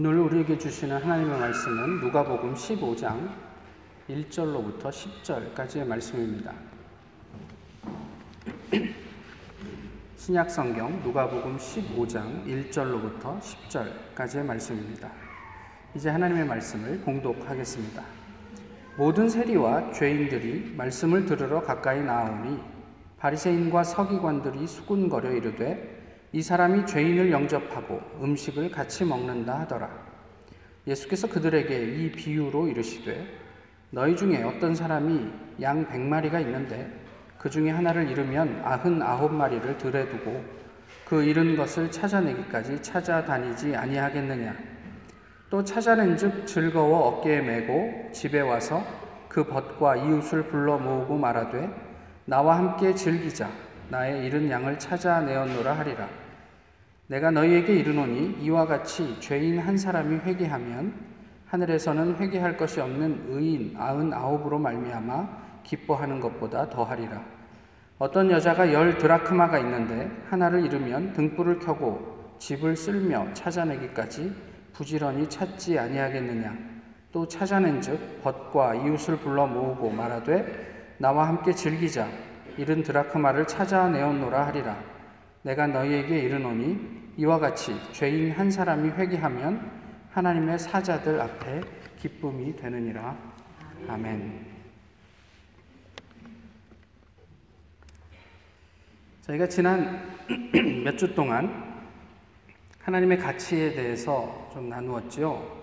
오늘 우리에게 주시는 하나님의 말씀은 누가복음 15장 1절로부터 10절까지의 말씀입니다. 신약 성경 누가복음 15장 1절로부터 10절까지의 말씀입니다. 이제 하나님의 말씀을 봉독하겠습니다. 모든 세리와 죄인들이 말씀을 들으러 가까이 나오니 바리새인과 서기관들이 수군거려 이르되 이 사람이 죄인을 영접하고 음식을 같이 먹는다 하더라. 예수께서 그들에게 이 비유로 이르시되 너희 중에 어떤 사람이 양 백마리가 있는데 그 중에 하나를 잃으면 아흔 아홉 마리를 들에 두고 그 잃은 것을 찾아내기까지 찾아다니지 아니하겠느냐 또 찾아낸즉 즐거워 어깨에 메고 집에 와서 그 벗과 이웃을 불러 모으고 말하되 나와 함께 즐기자 나의 잃은 양을 찾아내었노라 하리라. 내가 너희에게 이르노니 이와 같이 죄인 한 사람이 회개하면 하늘에서는 회개할 것이 없는 의인 아흔 아홉으로 말미암아 기뻐하는 것보다 더하리라. 어떤 여자가 열 드라크마가 있는데 하나를 잃으면 등불을 켜고 집을 쓸며 찾아내기까지 부지런히 찾지 아니하겠느냐. 또 찾아낸즉 벗과 이웃을 불러 모으고 말하되 나와 함께 즐기자 이른 드라크마를 찾아내었노라 하리라. 내가 너희에게 이르노니 이와 같이 죄인 한 사람이 회개하면 하나님의 사자들 앞에 기쁨이 되느니라. 아멘. 저희가 지난 몇 주 동안 하나님의 가치에 대해서 좀 나누었지요.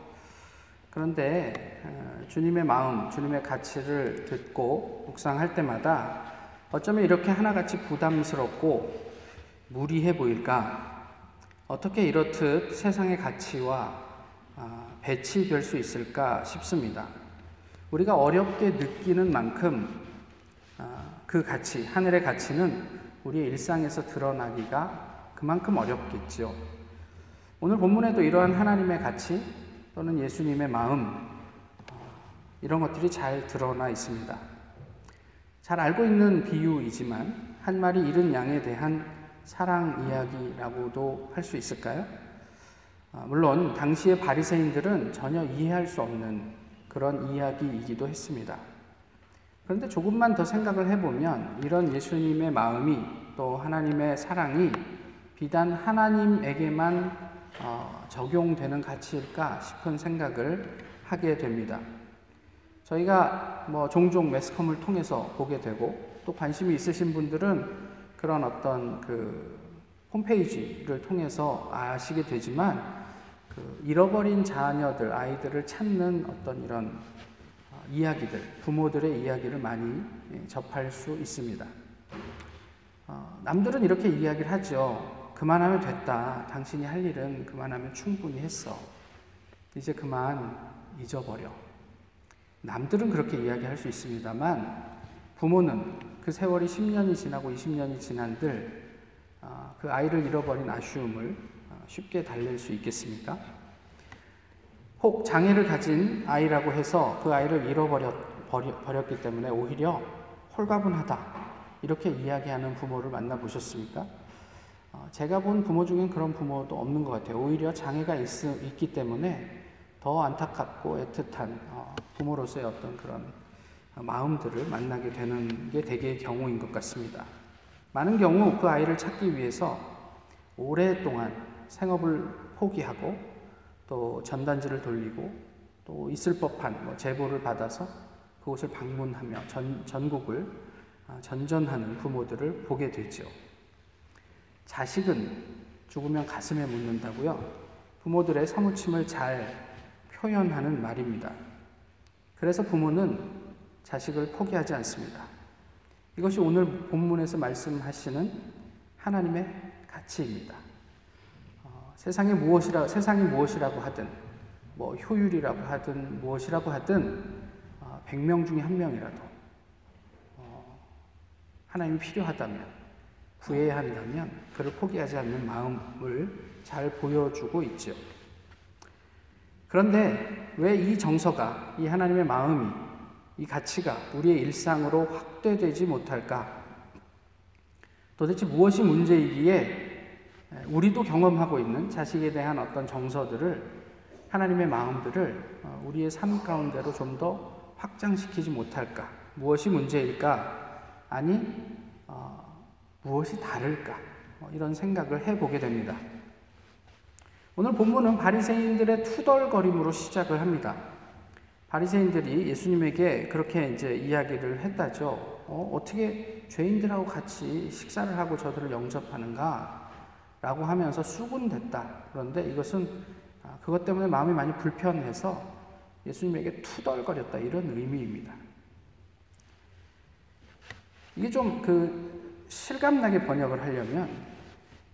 그런데 어, 주님의 마음, 주님의 가치를 듣고 묵상할 때마다 어쩌면 이렇게 하나같이 부담스럽고 무리해 보일까? 어떻게 이렇듯 세상의 가치와 아, 배치될 수 있을까 싶습니다. 우리가 어렵게 느끼는 만큼 아, 그 가치, 하늘의 가치는 우리의 일상에서 드러나기가 그만큼 어렵겠죠. 오늘 본문에도 이러한 하나님의 가치 또는 예수님의 마음 아, 이런 것들이 잘 드러나 있습니다. 잘 알고 있는 비유이지만 한 마리 잃은 양에 대한 사랑 이야기라고도 할 수 있을까요? 아, 물론 당시의 바리새인들은 전혀 이해할 수 없는 그런 이야기이기도 했습니다. 그런데 조금만 더 생각을 해보면 이런 예수님의 마음이 또 하나님의 사랑이 비단 하나님에게만 어, 적용되는 가치일까 싶은 생각을 하게 됩니다. 저희가 뭐 종종 매스컴을 통해서 보게 되고 또 관심이 있으신 분들은 그런 어떤 그 홈페이지를 통해서 아시게 되지만 그 잃어버린 자녀들, 아이들을 찾는 어떤 이런 어, 이야기들, 부모들의 이야기를 많이 예, 접할 수 있습니다. 어, 남들은 이렇게 이야기를 하죠. 그만하면 됐다. 당신이 할 일은 그만하면 충분히 했어. 이제 그만 잊어버려. 남들은 그렇게 이야기할 수 있습니다만 부모는 그 세월이 10년이 지나고 20년이 지난들 아, 그 아이를 잃어버린 아쉬움을 아, 쉽게 달랠 수 있겠습니까? 혹 장애를 가진 아이라고 해서 그 아이를 잃어버렸 기 때문에 오히려 홀가분하다 이렇게 이야기하는 부모를 만나 보셨습니까? 어, 제가 본 부모 중엔 그런 부모도 없는 것 같아요. 오히려 장애가 있, 있기 때문에 더 안타깝고 애틋한 어, 부모로서의 어떤 그런 마음들을 만나게 되는 게 대개의 경우인 것 같습니다. 많은 경우 그 아이를 찾기 위해서 오랫동안 생업을 포기하고 또 전단지를 돌리고 또 있을 법한 뭐 제보를 받아서 그곳을 방문하며 전, 전국을 어, 전전하는 부모들을 보게 되죠. 자식은 죽으면 가슴에 묻는다고요. 부모들의 사무침을 잘 표현하는 말입니다. 그래서 부모는 자식을 포기하지 않습니다. 이것이 오늘 본문에서 말씀하시는 하나님의 가치입니다. 어, 세상에 무엇이라 세상이 무엇이라고 하든 뭐 효율이라고 하든 무엇이라고 하든 어, 100명 중에 한 명이라도 어, 하나님이 필요하다면 구해야 한다면 그를 포기하지 않는 마음을 잘 보여주고 있죠. 그런데 왜 이 정서가, 이 하나님의 마음이, 이 가치가 우리의 일상으로 확대되지 못할까? 도대체 무엇이 문제이기에 우리도 경험하고 있는 자식에 대한 어떤 정서들을 하나님의 마음들을 어, 우리의 삶 가운데로 좀 더 확장시키지 못할까? 무엇이 문제일까? 아니, 어, 무엇이 다를까? 어, 이런 생각을 해보게 됩니다. 오늘 본문은 바리새인들의 투덜거림으로 시작을 합니다. 바리새인들이 예수님에게 그렇게 이제 이야기를 했다죠. 어, 어떻게 죄인들하고 같이 식사를 하고 저들을 영접하는가? 라고 하면서 수군댔다. 그런데 이것은 아, 그것 때문에 마음이 많이 불편해서 예수님에게 투덜거렸다. 이런 의미입니다. 이게 좀 그 실감나게 번역을 하려면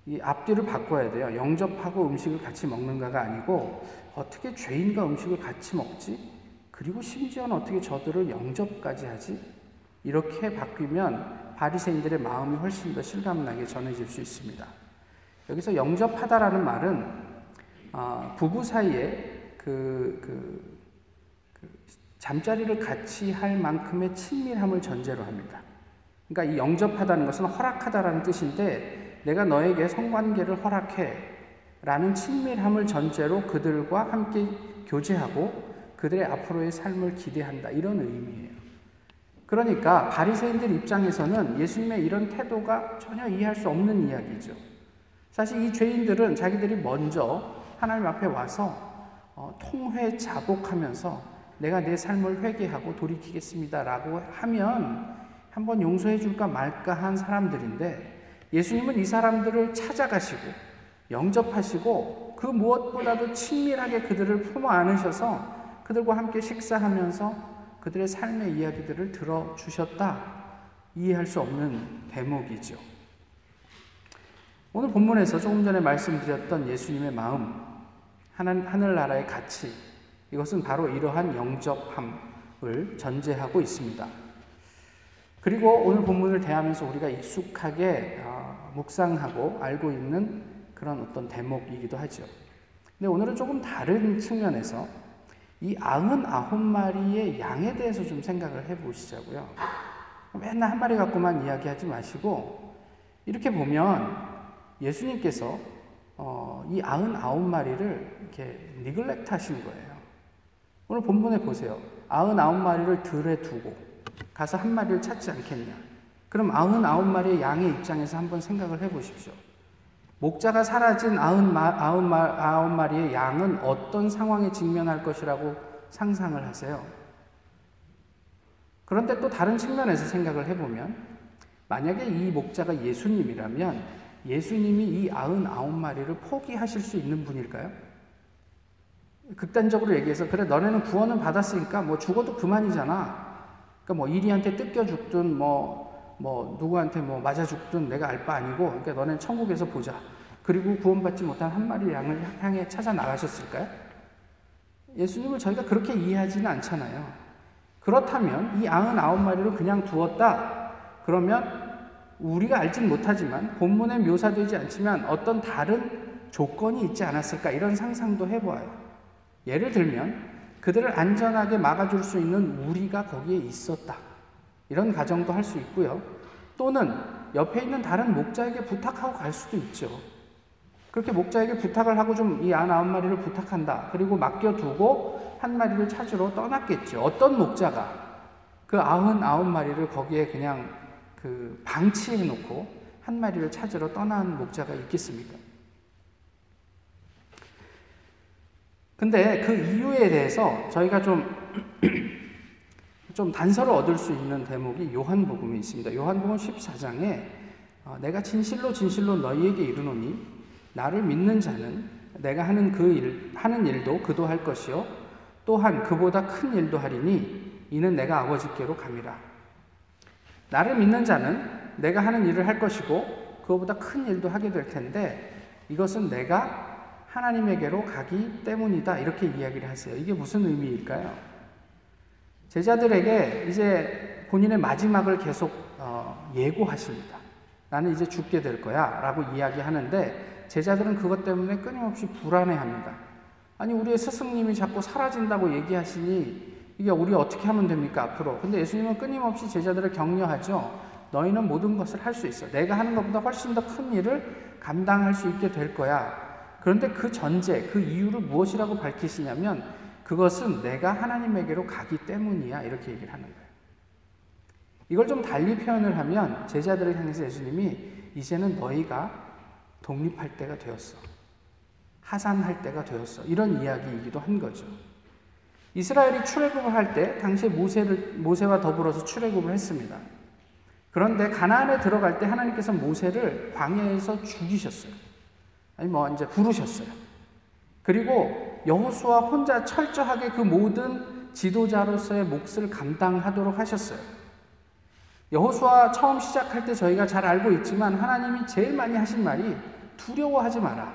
이 앞뒤를 바꿔야 돼요. 영접하고 음식을 같이 먹는가가 아니고 어떻게 죄인과 음식을 같이 먹지? 그리고 심지어는 어떻게 저들을 영접까지 하지? 이렇게 바뀌면 바리새인들의 마음이 훨씬 더 실감나게 전해질 수 있습니다. 여기서 영접하다라는 말은 어, 부부 사이에 그, 그, 그 잠자리를 같이 할 만큼의 친밀함을 전제로 합니다. 그러니까 이 영접하다는 것은 허락하다라는 뜻인데 내가 너에게 성관계를 허락해 라는 친밀함을 전제로 그들과 함께 교제하고 그들의 앞으로의 삶을 기대한다. 이런 의미예요. 그러니까 바리새인들 입장에서는 예수님의 이런 태도가 전혀 이해할 수 없는 이야기죠. 사실 이 죄인들은 자기들이 먼저 하나님 앞에 와서 어, 통회 자복하면서 내가 내 삶을 회개하고 돌이키겠습니다라고 하면 한번 용서해 줄까 말까 한 사람들인데 예수님은 이 사람들을 찾아가시고 영접하시고 그 무엇보다도 친밀하게 그들을 품어 안으셔서 그들과 함께 식사하면서 그들의 삶의 이야기들을 들어주셨다. 이해할 수 없는 대목이죠. 오늘 본문에서 조금 전에 말씀드렸던 예수님의 마음, 하늘나라의 가치, 이것은 바로 이러한 영접함을 전제하고 있습니다. 그리고 오늘 본문을 대하면서 우리가 익숙하게 어, 묵상하고 알고 있는 그런 어떤 대목이기도 하죠. 근데 오늘은 조금 다른 측면에서 이 아흔 아홉 마리의 양에 대해서 좀 생각을 해 보시자고요. 맨날 한 마리 갖고만 이야기하지 마시고, 이렇게 보면 예수님께서 어, 이 아흔 아홉 마리를 이렇게 니글렉트 하신 거예요. 오늘 본문에 보세요. 아흔 아홉 마리를 들에 두고 가서 한 마리를 찾지 않겠냐. 그럼 아흔 아홉 마리의 양의 입장에서 한번 생각을 해 보십시오. 목자가 사라진 아흔, 마, 아흔, 마, 아홉 마리의 양은 어떤 상황에 직면할 것이라고 상상을 하세요? 그런데 또 다른 측면에서 생각을 해보면, 만약에 이 목자가 예수님이라면 예수님이 이 아흔 아홉 마리를 포기하실 수 있는 분일까요? 극단적으로 얘기해서, 그래, 너네는 구원은 받았으니까 뭐 죽어도 그만이잖아. 그러니까 뭐 이리한테 뜯겨 죽든 뭐 뭐 누구한테 뭐 맞아 죽든 내가 알 바 아니고 그러니까 너는 천국에서 보자. 그리고 구원받지 못한 한 마리 양을 향해 찾아 나가셨을까요? 예수님을 저희가 그렇게 이해하지는 않잖아요. 그렇다면 이 양은 아홉 마리를 그냥 두었다. 그러면 우리가 알진 못하지만 본문에 묘사되지 않지만 어떤 다른 조건이 있지 않았을까 이런 상상도 해보아요. 예를 들면 그들을 안전하게 막아줄 수 있는 우리가 거기에 있었다. 이런 가정도 할 수 있고요. 또는 옆에 있는 다른 목자에게 부탁하고 갈 수도 있죠. 그렇게 목자에게 부탁을 하고 좀 이 안 아홉 마리를 부탁한다. 그리고 맡겨두고 한 마리를 찾으러 떠났겠죠. 어떤 목자가 그 아흔 아홉 마리를 거기에 그냥 그 방치해 놓고 한 마리를 찾으러 떠난 목자가 있겠습니까? 근데 그 이유에 대해서 저희가 좀 좀 단서를 얻을 수 있는 대목이 요한복음에 있습니다. 요한복음 14장에 어, 내가 진실로 진실로 너희에게 이르노니 나를 믿는 자는 내가 하는 그 일, 하는 일도 그도 할 것이요 또한 그보다 큰 일도 하리니 이는 내가 아버지께로 감이라. 나를 믿는 자는 내가 하는 일을 할 것이고 그보다 큰 일도 하게 될 텐데 이것은 내가 하나님에게로 가기 때문이다. 이렇게 이야기를 하세요. 이게 무슨 의미일까요? 제자들에게 이제 본인의 마지막을 계속 어, 예고하십니다. 나는 이제 죽게 될 거야 라고 이야기하는데 제자들은 그것 때문에 끊임없이 불안해합니다. 아니 우리의 스승님이 자꾸 사라진다고 얘기하시니 이게 우리 어떻게 하면 됩니까 앞으로? 근데 예수님은 끊임없이 제자들을 격려하죠. 너희는 모든 것을 할 수 있어. 내가 하는 것보다 훨씬 더 큰 일을 감당할 수 있게 될 거야. 그런데 그 전제, 그 이유를 무엇이라고 밝히시냐면 그것은 내가 하나님에게로 가기 때문이야. 이렇게 얘기를 하는 거예요. 이걸 좀 달리 표현을 하면 제자들을 향해서 예수님이 이제는 너희가 독립할 때가 되었어. 하산할 때가 되었어. 이런 이야기이기도 한 거죠. 이스라엘이 출애굽을 할 때 당시에 모세를 모세와 더불어서 출애굽을 했습니다. 그런데 가나안에 들어갈 때 하나님께서 모세를 광야에서 죽이셨어요. 아니 뭐 이제 부르셨어요. 그리고 여호수아 혼자 철저하게 그 모든 지도자로서의 몫을 감당하도록 하셨어요. 여호수아 처음 시작할 때 저희가 잘 알고 있지만 하나님이 제일 많이 하신 말이 두려워하지 마라.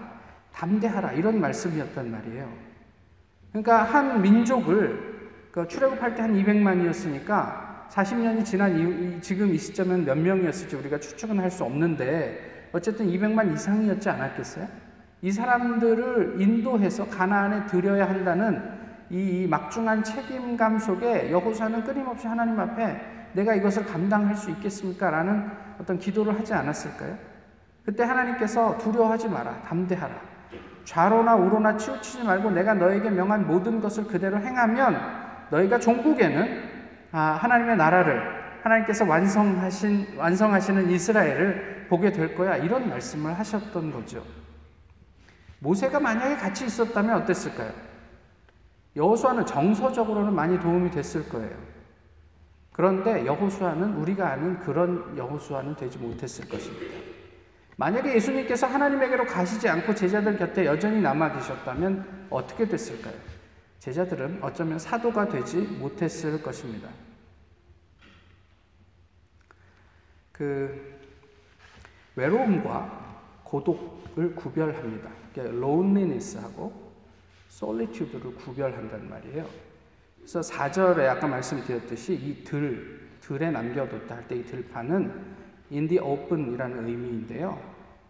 담대하라. 이런 말씀이었단 말이에요. 그러니까 한 민족을 그 출애굽할 때 한 200만이었으니까 40년이 지난 이, 지금 이 시점은 몇 명이었을지 우리가 추측은 할 수 없는데 어쨌든 200만 이상이었지 않았겠어요? 이 사람들을 인도해서 가나안에 들여야 한다는 이 막중한 책임감 속에 여호수아는 끊임없이 하나님 앞에 내가 이것을 감당할 수 있겠습니까? 라는 어떤 기도를 하지 않았을까요? 그때 하나님께서 두려워하지 마라. 담대하라. 좌로나 우로나 치우치지 말고 내가 너에게 명한 모든 것을 그대로 행하면 너희가 종국에는 아, 하나님의 나라를 하나님께서 완성하신 완성하시는 이스라엘을 보게 될 거야. 이런 말씀을 하셨던 거죠. 모세가 만약에 같이 있었다면 어땠을까요? 여호수아는 정서적으로는 많이 도움이 됐을 거예요. 그런데 여호수아는 우리가 아는 그런 여호수아는 되지 못했을 것입니다. 만약에 예수님께서 하나님에게로 가시지 않고 제자들 곁에 여전히 남아 계셨다면 어떻게 됐을까요? 제자들은 어쩌면 사도가 되지 못했을 것입니다. 그 외로움과 고독을 구별합니다. Loneliness하고 solitude를 구별한단 말이에요. 그래서 4절에 아까 말씀드렸듯이 이 들, 들에 남겨뒀다 할 때 이 들판은 in the open이라는 의미인데요.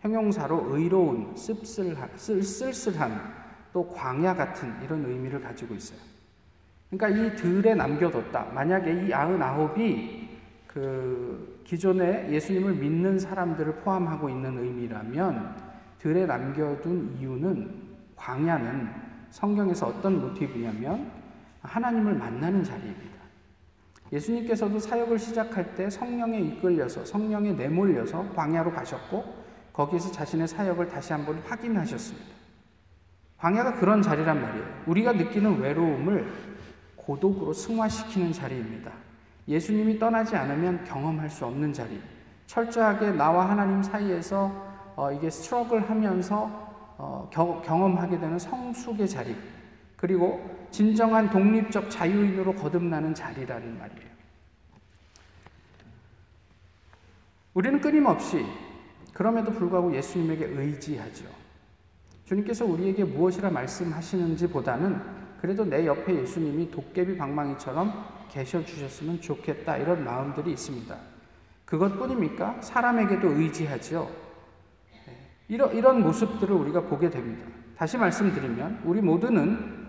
형용사로 의로운, 씁쓸한, 쓸쓸한, 또 광야 같은 이런 의미를 가지고 있어요. 그러니까 이 들에 남겨뒀다. 만약에 이 아흔아홉이 그 기존에 예수님을 믿는 사람들을 포함하고 있는 의미라면 들에 남겨둔 이유는 광야는 성경에서 어떤 모티브냐면 하나님을 만나는 자리입니다. 예수님께서도 사역을 시작할 때 성령에 이끌려서 성령에 내몰려서 광야로 가셨고 거기에서 자신의 사역을 다시 한번 확인하셨습니다. 광야가 그런 자리란 말이에요. 우리가 느끼는 외로움을 고독으로 승화시키는 자리입니다. 예수님이 떠나지 않으면 경험할 수 없는 자리. 철저하게 나와 하나님 사이에서 어, 이게 스트럭을 하면서 어, 겨, 경험하게 되는 성숙의 자리. 그리고 진정한 독립적 자유인으로 거듭나는 자리라는 말이에요. 우리는 끊임없이 그럼에도 불구하고 예수님에게 의지하죠. 주님께서 우리에게 무엇이라 말씀하시는지 보다는 그래도 내 옆에 예수님이 도깨비 방망이처럼 계셔 주셨으면 좋겠다 이런 마음들이 있습니다. 그것뿐입니까? 사람에게도 의지하죠. 네. 이런, 이런 모습들을 우리가 보게 됩니다. 다시 말씀드리면 우리 모두는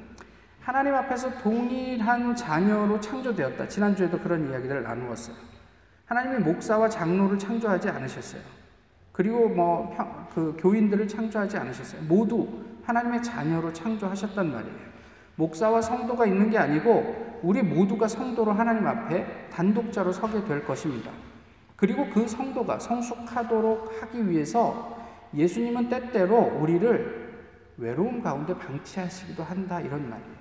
하나님 앞에서 동일한 자녀로 창조되었다. 지난주에도 그런 이야기를 나누었어요. 하나님이 목사와 장로를 창조하지 않으셨어요. 그리고 뭐, 그 교인들을 창조하지 않으셨어요. 모두 하나님의 자녀로 창조하셨단 말이에요. 목사와 성도가 있는 게 아니고, 우리 모두가 성도로 하나님 앞에 단독자로 서게 될 것입니다. 그리고 그 성도가 성숙하도록 하기 위해서 예수님은 때때로 우리를 외로움 가운데 방치하시기도 한다, 이런 말이에요.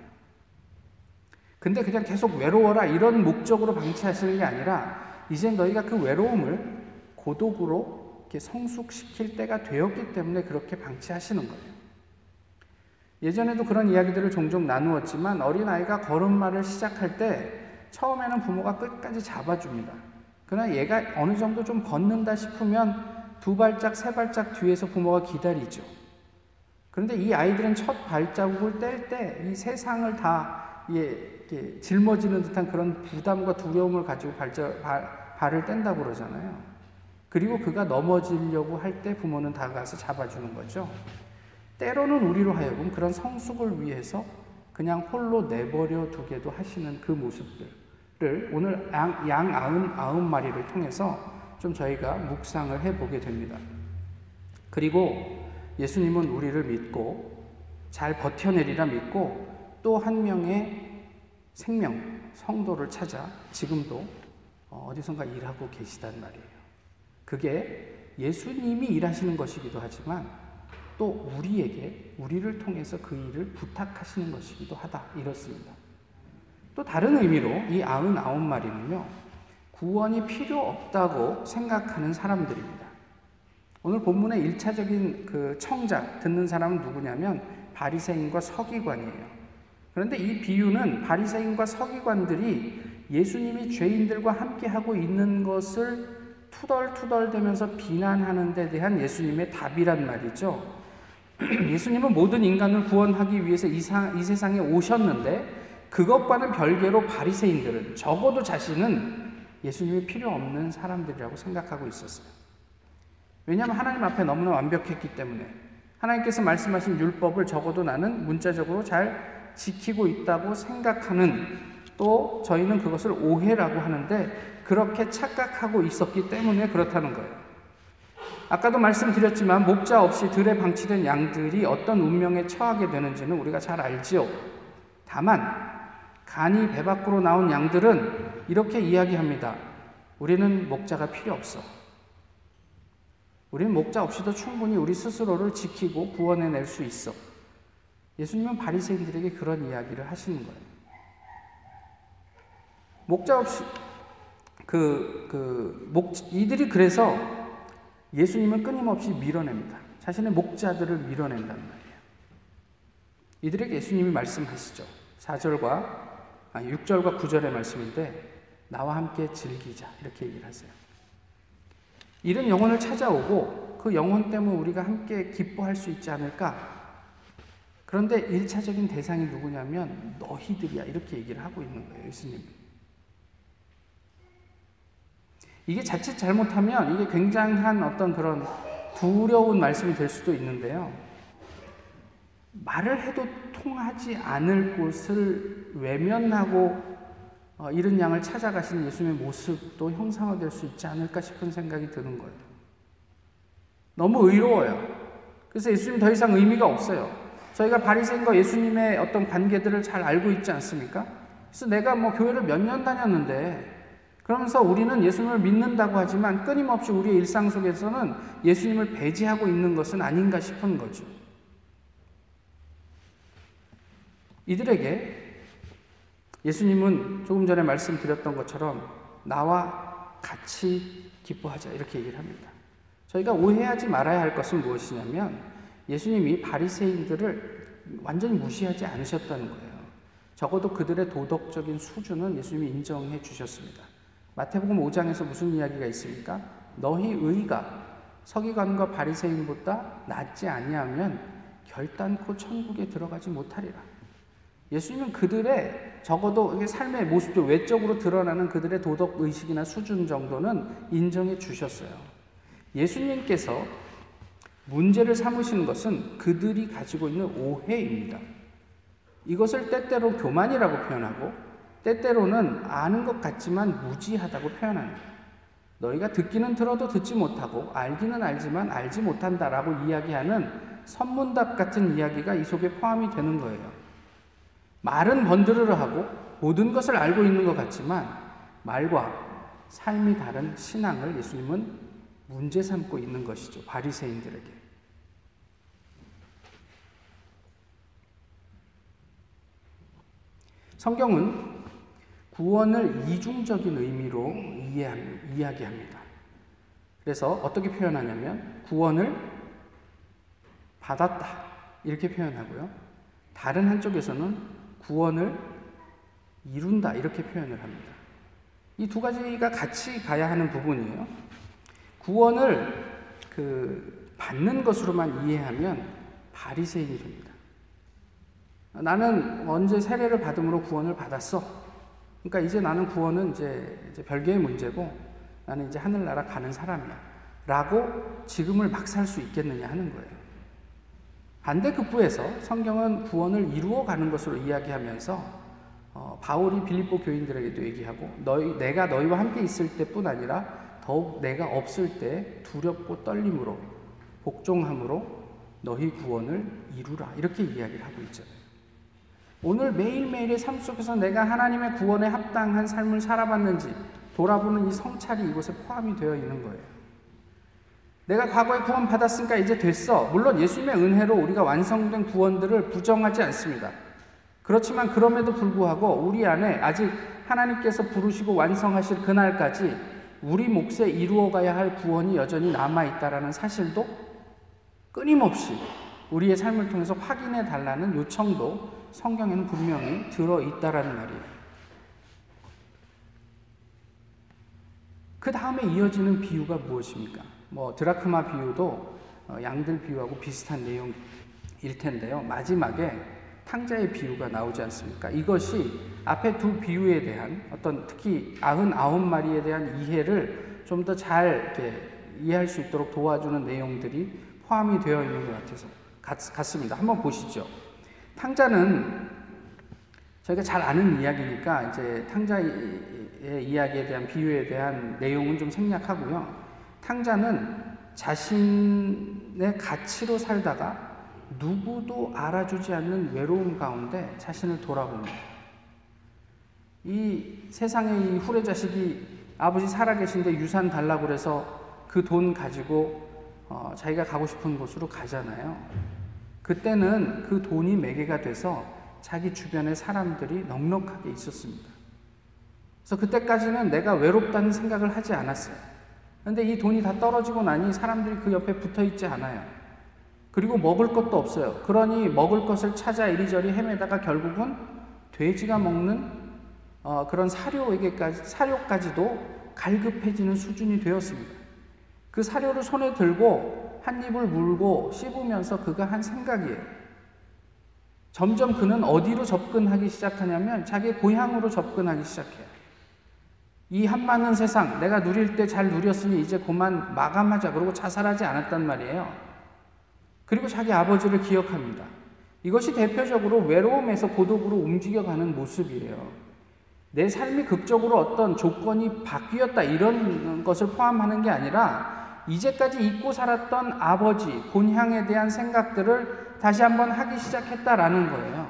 근데 그냥 계속 외로워라 이런 목적으로 방치하시는 게 아니라 이제 너희가 그 외로움을 고독으로 이렇게 성숙시킬 때가 되었기 때문에 그렇게 방치하시는 거예요. 예전에도 그런 이야기들을 종종 나누었지만 어린아이가 걸음마를 시작할 때 처음에는 부모가 끝까지 잡아줍니다. 그러나 얘가 어느 정도 좀 걷는다 싶으면 두 발짝, 세 발짝 뒤에서 부모가 기다리죠. 그런데 이 아이들은 첫 발자국을 뗄 때 이 세상을 다 이게 짊어지는 듯한 그런 부담과 두려움을 가지고 발자, 발, 발을 뗀다고 그러잖아요. 그리고 그가 넘어지려고 할 때 부모는 다가서 잡아주는 거죠. 때로는 우리로 하여금 그런 성숙을 위해서 그냥 홀로 내버려 두게도 하시는 그 모습들을 오늘 양, 양 아흔, 아흔 마리를 통해서 좀 저희가 묵상을 해보게 됩니다. 그리고 예수님은 우리를 믿고 잘 버텨내리라 믿고 또 한 명의 생명, 성도를 찾아 지금도 어, 어디선가 일하고 계시단 말이에요. 그게 예수님이 일하시는 것이기도 하지만 또 우리에게 우리를 통해서 그 일을 부탁하시는 것이기도 하다 이렇습니다. 또 다른 의미로 이 99마리는요. 구원이 필요 없다고 생각하는 사람들입니다. 오늘 본문의 1차적인 그 청작 듣는 사람은 누구냐면 바리새인과 서기관이에요. 그런데 이 비유는 바리새인과 서기관들이 예수님이 죄인들과 함께 하고 있는 것을 투덜투덜대면서 비난하는 데 대한 예수님의 답이란 말이죠. 예수님은 모든 인간을 구원하기 위해서 이, 상, 이 세상에 오셨는데 그것과는 별개로 바리새인들은 적어도 자신은 예수님이 필요 없는 사람들이라고 생각하고 있었어요. 왜냐하면 하나님 앞에 너무나 완벽했기 때문에 하나님께서 말씀하신 율법을 적어도 나는 문자적으로 잘 지키고 있다고 생각하는 또 저희는 그것을 오해라고 하는데 그렇게 착각하고 있었기 때문에 그렇다는 거예요. 아까도 말씀드렸지만 목자 없이 들에 방치된 양들이 어떤 운명에 처하게 되는지는 우리가 잘 알지요. 다만 간이 배 밖으로 나온 양들은 이렇게 이야기합니다. 우리는 목자가 필요 없어. 우리는 목자 없이도 충분히 우리 스스로를 지키고 구원해낼 수 있어. 예수님은 바리새인들에게 그런 이야기를 하시는 거예요. 목자 없이 그, 그, 목, 이들이 그래서 예수님을 끊임없이 밀어냅니다. 자신의 목자들을 밀어낸단 말이에요. 이들에게 예수님이 말씀하시죠. 4절과, 아니, 6절과 9절의 말씀인데, 나와 함께 즐기자. 이렇게 얘기를 하세요. 이런 영혼을 찾아오고, 그 영혼 때문에 우리가 함께 기뻐할 수 있지 않을까? 그런데 1차적인 대상이 누구냐면, 너희들이야. 이렇게 얘기를 하고 있는 거예요. 예수님. 이게 자칫 잘못하면 이게 굉장한 어떤 그런 두려운 말씀이 될 수도 있는데요. 말을 해도 통하지 않을 곳을 외면하고 어, 이런 양을 찾아가시는 예수님의 모습도 형상화될 수 있지 않을까 싶은 생각이 드는 거예요. 너무 의로워요. 그래서 예수님 더 이상 의미가 없어요. 저희가 바리새인과 예수님의 어떤 관계들을 잘 알고 있지 않습니까? 그래서 내가 뭐 교회를 몇 년 다녔는데 그러면서 우리는 예수님을 믿는다고 하지만 끊임없이 우리의 일상 속에서는 예수님을 배제하고 있는 것은 아닌가 싶은 거죠. 이들에게 예수님은 조금 전에 말씀드렸던 것처럼 나와 같이 기뻐하자 이렇게 얘기를 합니다. 저희가 오해하지 말아야 할 것은 무엇이냐면 예수님이 바리새인들을 완전히 무시하지 않으셨다는 거예요. 적어도 그들의 도덕적인 수준은 예수님이 인정해 주셨습니다. 마태복음 5장에서 무슨 이야기가 있습니까? 너희 의가 서기관과 바리새인보다 낫지 아니하면 결단코 천국에 들어가지 못하리라. 예수님은 그들의 적어도 삶의 모습도 외적으로 드러나는 그들의 도덕 의식이나 수준 정도는 인정해 주셨어요. 예수님께서 문제를 삼으시는 것은 그들이 가지고 있는 오해입니다. 이것을 때때로 교만이라고 표현하고 때때로는 아는 것 같지만 무지하다고 표현합니다. 너희가 듣기는 들어도 듣지 못하고 알기는 알지만 알지 못한다라고 이야기하는 선문답 같은 이야기가 이 속에 포함이 되는 거예요. 말은 번드르르 하고 모든 것을 알고 있는 것 같지만 말과 삶이 다른 신앙을 예수님은 문제 삼고 있는 것이죠. 바리새인들에게. 성경은 구원을 이중적인 의미로 이야기합니다. 그래서 어떻게 표현하냐면 구원을 받았다 이렇게 표현하고요. 다른 한쪽에서는 구원을 이룬다 이렇게 표현을 합니다. 이 두 가지가 같이 가야 하는 부분이에요. 구원을 그 받는 것으로만 이해하면 바리새인이 됩니다. 나는 언제 세례를 받음으로 구원을 받았어. 그러니까 이제 나는 구원은 이제, 이제 별개의 문제고 나는 이제 하늘나라 가는 사람이야. 라고 지금을 막 살 수 있겠느냐 하는 거예요. 반대급부에서 성경은 구원을 이루어 가는 것으로 이야기하면서 어, 바울이 빌립보 교인들에게도 얘기하고 너희 내가 너희와 함께 있을 때뿐 아니라 더욱 내가 없을 때 두렵고 떨림으로 복종함으로 너희 구원을 이루라. 이렇게 이야기를 하고 있잖아요. 오늘 매일매일의 삶 속에서 내가 하나님의 구원에 합당한 삶을 살아봤는지 돌아보는 이 성찰이 이곳에 포함이 되어 있는 거예요. 내가 과거에 구원 받았으니까 이제 됐어. 물론 예수님의 은혜로 우리가 완성된 구원들을 부정하지 않습니다. 그렇지만 그럼에도 불구하고 우리 안에 아직 하나님께서 부르시고 완성하실 그날까지 우리 몫에 이루어가야 할 구원이 여전히 남아있다라는 사실도 끊임없이 우리의 삶을 통해서 확인해 달라는 요청도 성경에는 분명히 들어있다라는 말이에요. 그 다음에 이어지는 비유가 무엇입니까? 뭐 드라크마 비유도 어, 양들 비유하고 비슷한 내용일 텐데요. 마지막에 탕자의 비유가 나오지 않습니까? 이것이 앞에 두 비유에 대한 어떤 특히 99마리에 대한 이해를 좀 더 잘 이해할 수 있도록 도와주는 내용들이 포함이 되어 있는 것 같아서 같, 같습니다. 한번 보시죠. 탕자는 저희가 잘 아는 이야기니까 이제 탕자의 이야기에 대한 비유에 대한 내용은 좀 생략하고요. 탕자는 자신의 가치로 살다가 누구도 알아주지 않는 외로움 가운데 자신을 돌아봅니다. 이 세상에 이 후레 자식이 아버지 살아계신데 유산 달라고 그래서 그 돈 가지고 어, 자기가 가고 싶은 곳으로 가잖아요. 그때는 그 돈이 매개가 돼서 자기 주변에 사람들이 넉넉하게 있었습니다. 그래서 그때까지는 내가 외롭다는 생각을 하지 않았어요. 그런데 이 돈이 다 떨어지고 나니 사람들이 그 옆에 붙어 있지 않아요. 그리고 먹을 것도 없어요. 그러니 먹을 것을 찾아 이리저리 헤매다가 결국은 돼지가 먹는 어, 그런 사료에게까지 사료까지도 갈급해지는 수준이 되었습니다. 그 사료를 손에 들고 한 입을 물고 씹으면서 그가 한 생각이에요. 점점 그는 어디로 접근하기 시작하냐면 자기 고향으로 접근하기 시작해요. 이 한많은 세상 내가 누릴 때 잘 누렸으니 이제 그만 마감하자 그러고 자살하지 않았단 말이에요. 그리고 자기 아버지를 기억합니다. 이것이 대표적으로 외로움에서 고독으로 움직여가는 모습이에요. 내 삶이 극적으로 어떤 조건이 바뀌었다 이런 것을 포함하는 게 아니라 이제까지 잊고 살았던 아버지 본향에 대한 생각들을 다시 한번 하기 시작했다라는 거예요.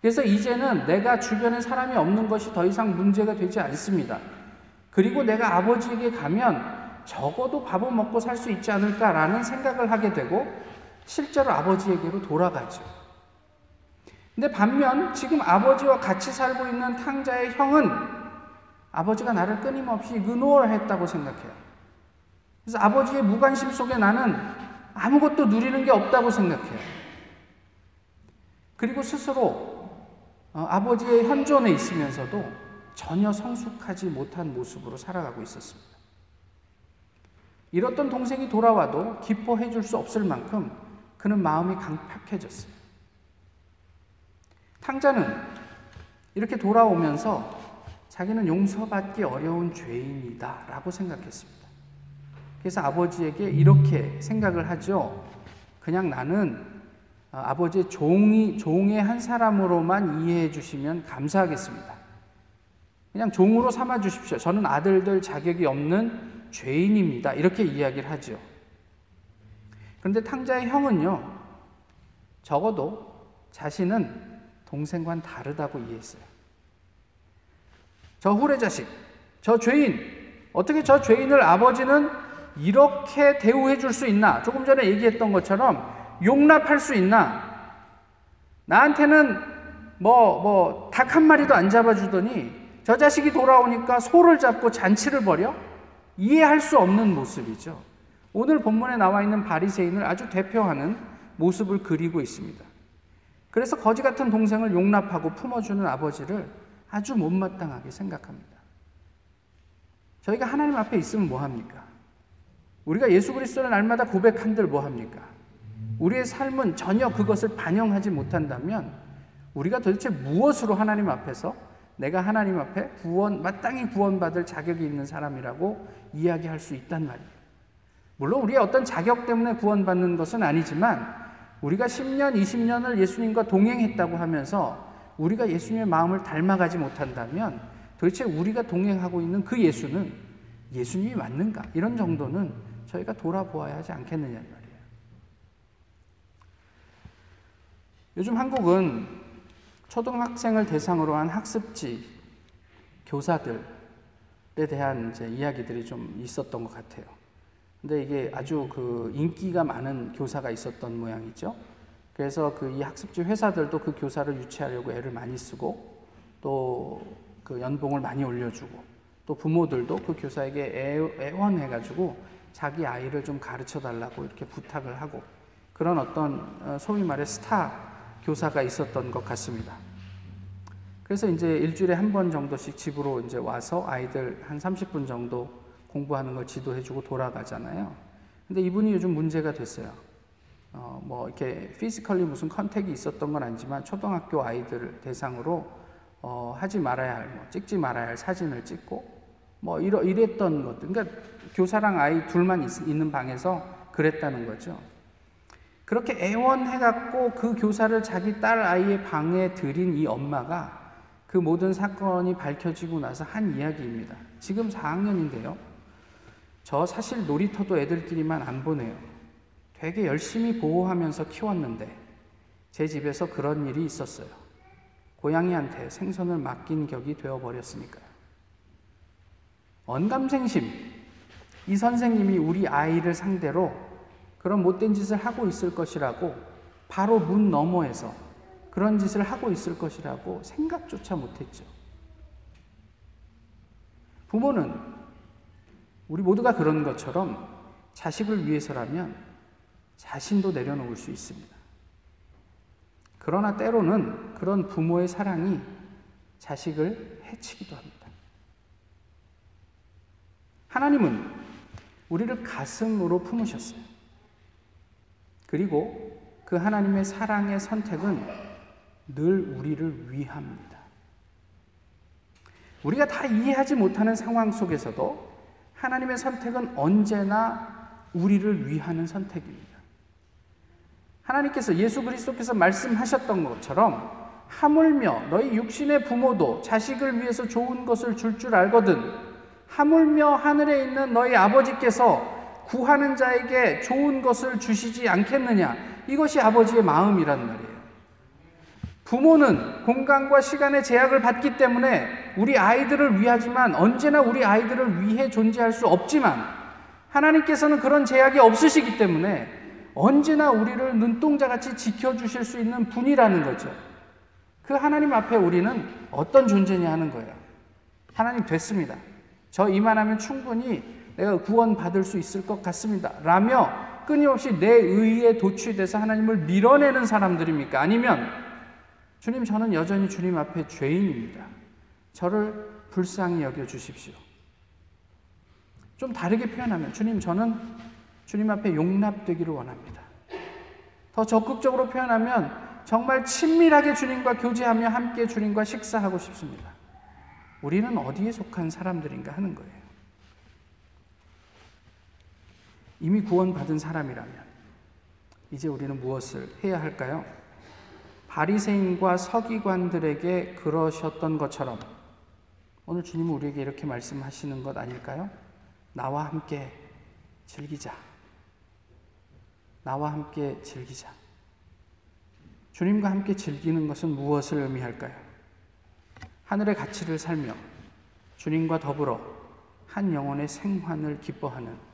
그래서 이제는 내가 주변에 사람이 없는 것이 더 이상 문제가 되지 않습니다. 그리고 내가 아버지에게 가면 적어도 밥은 먹고 살 수 있지 않을까라는 생각을 하게 되고 실제로 아버지에게로 돌아가죠. 근데 반면 지금 아버지와 같이 살고 있는 탕자의 형은 아버지가 나를 끊임없이 의노했다고 생각해요. 그래서 아버지의 무관심 속에 나는 아무것도 누리는 게 없다고 생각해요. 그리고 스스로 어, 아버지의 현존에 있으면서도 전혀 성숙하지 못한 모습으로 살아가고 있었습니다. 이렇던 동생이 돌아와도 기뻐해 줄 수 없을 만큼 그는 마음이 강팍해졌어요. 탕자는 이렇게 돌아오면서 자기는 용서받기 어려운 죄인이다 라고 생각했습니다. 그래서 아버지에게 이렇게 생각을 하죠. 그냥 나는 아버지의 종이, 종의 한 사람으로만 이해해 주시면 감사하겠습니다. 그냥 종으로 삼아 주십시오. 저는 아들들 자격이 없는 죄인입니다. 이렇게 이야기를 하죠. 그런데 탕자의 형은요, 적어도 자신은 동생과는 다르다고 이해했어요. 저 후레 자식, 저 죄인, 어떻게 저 죄인을 아버지는 이렇게 대우해 줄 수 있나? 조금 전에 얘기했던 것처럼 용납할 수 있나? 나한테는 뭐, 뭐, 닭 한 마리도 안 잡아주더니 저 자식이 돌아오니까 소를 잡고 잔치를 벌여 이해할 수 없는 모습이죠. 오늘 본문에 나와 있는 바리새인을 아주 대표하는 모습을 그리고 있습니다. 그래서 거지 같은 동생을 용납하고 품어주는 아버지를 아주 못마땅하게 생각합니다. 저희가 하나님 앞에 있으면 뭐 합니까? 우리가 예수 그리스도를 날마다 고백한들 뭐 합니까? 우리의 삶은 전혀 그것을 반영하지 못한다면 우리가 도대체 무엇으로 하나님 앞에서 내가 하나님 앞에 구원, 마땅히 구원받을 자격이 있는 사람이라고 이야기할 수 있단 말이에요. 물론 우리의 어떤 자격 때문에 구원받는 것은 아니지만 우리가 10년, 20년을 예수님과 동행했다고 하면서 우리가 예수님의 마음을 닮아가지 못한다면 도대체 우리가 동행하고 있는 그 예수는 예수님이 맞는가? 이런 정도는 저희가 돌아보아야 하지 않겠느냐는 말이에요. 요즘 한국은 초등학생을 대상으로 한 학습지 교사들에 대한 이제 이야기들이 좀 있었던 것 같아요. 근데 이게 아주 그 인기가 많은 교사가 있었던 모양이죠. 그래서 그 이 학습지 회사들도 그 교사를 유치하려고 애를 많이 쓰고 또 그 연봉을 많이 올려주고 또 부모들도 그 교사에게 애, 애원해가지고 자기 아이를 좀 가르쳐 달라고 이렇게 부탁을 하고 그런 어떤 어, 소위 말해 스타 교사가 있었던 것 같습니다. 그래서 이제 일주일에 한 번 정도씩 집으로 이제 와서 아이들 한 30분 정도 공부하는 걸 지도해주고 돌아가잖아요. 근데 이분이 요즘 문제가 됐어요. 어, 뭐 이렇게 physically 무슨 contact이 있었던 건 아니지만 초등학교 아이들 대상으로 어, 하지 말아야 할, 뭐 찍지 말아야 할 사진을 찍고 뭐 이러, 이랬던 것들. 그러니까 교사랑 아이 둘만 있, 있는 방에서 그랬다는 거죠. 그렇게 애원해갖고 그 교사를 자기 딸 아이의 방에 들인 이 엄마가 그 모든 사건이 밝혀지고 나서 한 이야기입니다. 지금 4학년인데요. 저 사실 놀이터도 애들끼리만 안 보내요. 되게 열심히 보호하면서 키웠는데 제 집에서 그런 일이 있었어요. 고양이한테 생선을 맡긴 격이 되어버렸으니까요. 언감생심. 이 선생님이 우리 아이를 상대로 그런 못된 짓을 하고 있을 것이라고 바로 문 너머에서 그런 짓을 하고 있을 것이라고 생각조차 못했죠. 부모는 우리 모두가 그런 것처럼 자식을 위해서라면 자신도 내려놓을 수 있습니다. 그러나 때로는 그런 부모의 사랑이 자식을 해치기도 합니다. 하나님은 우리를 가슴으로 품으셨어요. 그리고 그 하나님의 사랑의 선택은 늘 우리를 위합니다. 우리가 다 이해하지 못하는 상황 속에서도 하나님의 선택은 언제나 우리를 위하는 선택입니다. 하나님께서 예수 그리스도께서 말씀하셨던 것처럼 하물며 너희 육신의 부모도 자식을 위해서 좋은 것을 줄줄 줄 알거든 하물며 하늘에 있는 너희 아버지께서 구하는 자에게 좋은 것을 주시지 않겠느냐 이것이 아버지의 마음이란 말이에요. 부모는 공간과 시간의 제약을 받기 때문에 우리 아이들을 위하지만 언제나 우리 아이들을 위해 존재할 수 없지만 하나님께서는 그런 제약이 없으시기 때문에 언제나 우리를 눈동자같이 지켜주실 수 있는 분이라는 거죠. 그 하나님 앞에 우리는 어떤 존재냐 하는 거예요. 하나님 됐습니다. 저 이만하면 충분히 내가 구원 받을 수 있을 것 같습니다. 라며 끊임없이 내 의에 도취돼서 하나님을 밀어내는 사람들입니까? 아니면 주님 저는 여전히 주님 앞에 죄인입니다. 저를 불쌍히 여겨 주십시오. 좀 다르게 표현하면 주님 저는 주님 앞에 용납되기를 원합니다. 더 적극적으로 표현하면 정말 친밀하게 주님과 교제하며 함께 주님과 식사하고 싶습니다. 우리는 어디에 속한 사람들인가 하는 거예요. 이미 구원받은 사람이라면 이제 우리는 무엇을 해야 할까요? 바리새인과 서기관들에게 그러셨던 것처럼 오늘 주님은 우리에게 이렇게 말씀하시는 것 아닐까요? 나와 함께 즐기자. 나와 함께 즐기자. 주님과 함께 즐기는 것은 무엇을 의미할까요? 하늘의 가치를 살며 주님과 더불어 한 영혼의 생환을 기뻐하는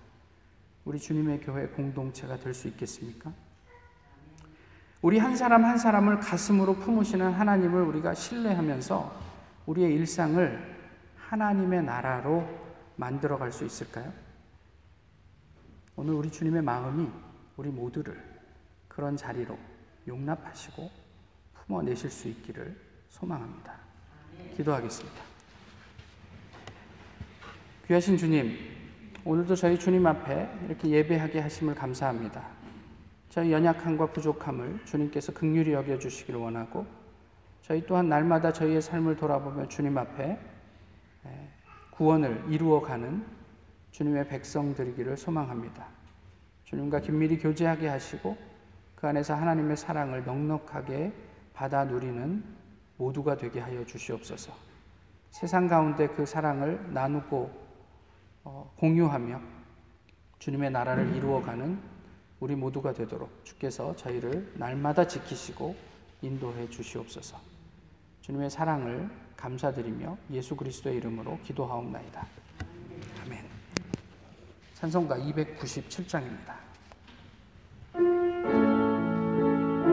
우리 주님의 교회 공동체가 될 수 있겠습니까? 우리 한 사람 한 사람을 가슴으로 품으시는 하나님을 우리가 신뢰하면서 우리의 일상을 하나님의 나라로 만들어 갈 수 있을까요? 오늘 우리 주님의 마음이 우리 모두를 그런 자리로 용납하시고 품어내실 수 있기를 소망합니다. 기도하겠습니다. 귀하신 주님, 오늘도 저희 주님 앞에 이렇게 예배하게 하심을 감사합니다. 저희 연약함과 부족함을 주님께서 극률히 여겨 주시기를 원하고 저희 또한 날마다 저희의 삶을 돌아보며 주님 앞에 구원을 이루어가는 주님의 백성들이기를 소망합니다. 주님과 긴밀히 교제하게 하시고 그 안에서 하나님의 사랑을 넉넉하게 받아 누리는 모두가 되게 하여 주시옵소서. 세상 가운데 그 사랑을 나누고 어, 공유하며 주님의 나라를 이루어가는 우리 모두가 되도록 주께서 저희를 날마다 지키시고 인도해 주시옵소서. 주님의 사랑을 감사드리며 예수 그리스도의 이름으로 기도하옵나이다. 아멘. 찬송가 297장입니다.